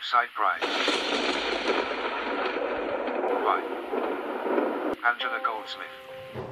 Graveside Bride. By Angela Goldsmith.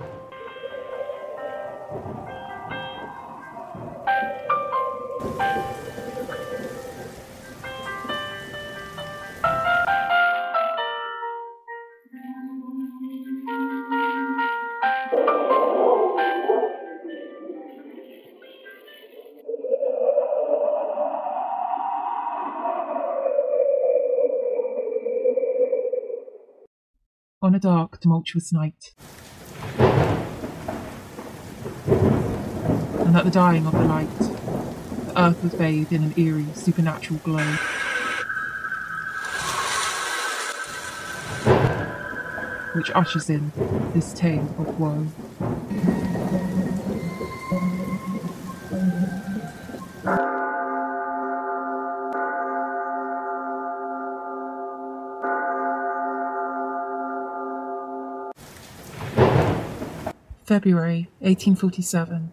On a dark, tumultuous night. And at the dying of the light, the earth was bathed in an eerie, supernatural glow. Which ushers in this tale of woe. February 1847.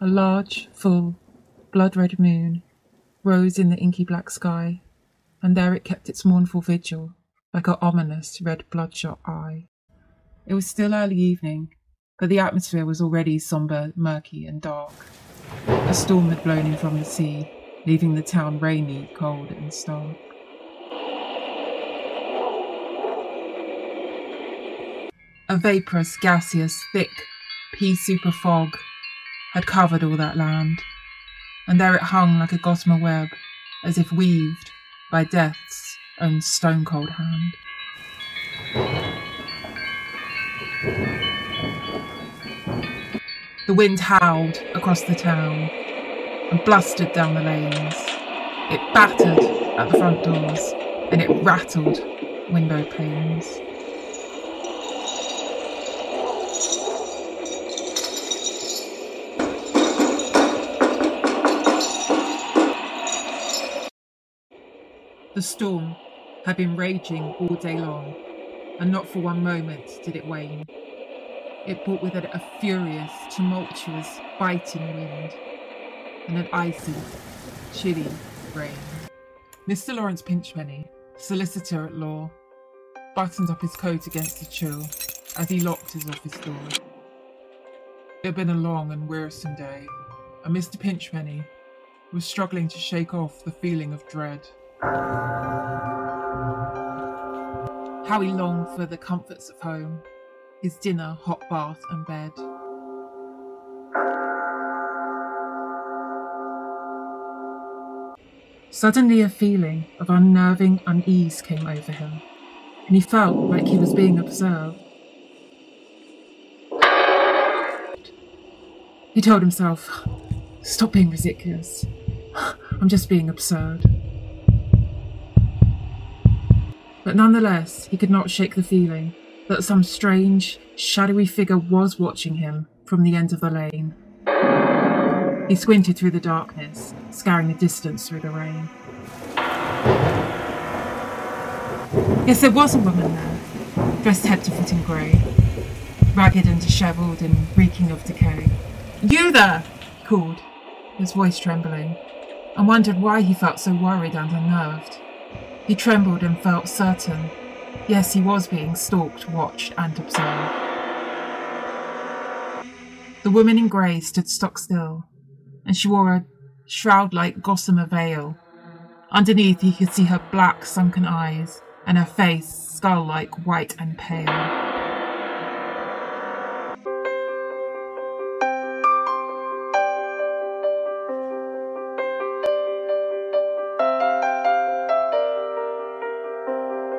A large, full, blood red moon rose in the inky black sky, and there it kept its mournful vigil, like an ominous red bloodshot eye. It was still early evening, but the atmosphere was already sombre, murky, and dark. A storm had blown in from the sea, leaving the town rainy, cold, and stark. A vaporous, gaseous, thick, pea souper fog had covered all that land, and there it hung like a gossamer web, as if weaved by death's own stone cold hand. The wind howled across the town and blustered down the lanes. It battered at the front doors and it rattled window panes. The storm had been raging all day long, and not for one moment did it wane. It brought with it a furious, tumultuous, biting wind, and an icy, chilly rain. Mr. Lawrence Pinchpenny, solicitor at law, buttoned up his coat against the chill as he locked his office door. It had been a long and wearisome day, and Mr. Pinchpenny was struggling to shake off the feeling of dread. How he longed for the comforts of home, his dinner, hot bath, and bed. Suddenly, a feeling of unnerving unease came over him, and he felt like he was being observed. He told himself, Stop being ridiculous. I'm just being absurd. But nonetheless, he could not shake the feeling that some strange, shadowy figure was watching him from the end of the lane. He squinted through the darkness, scouring the distance through the rain. Yes, there was a woman there, dressed head to foot in grey, ragged and dishevelled and reeking of decay. You there! he called, his voice trembling, and wondered why he felt so worried and unnerved. He trembled and felt certain. Yes, he was being stalked, watched, and observed. The woman in grey stood stock still, and she wore a shroud like gossamer veil. Underneath, he could see her black, sunken eyes and her face skull like white and pale.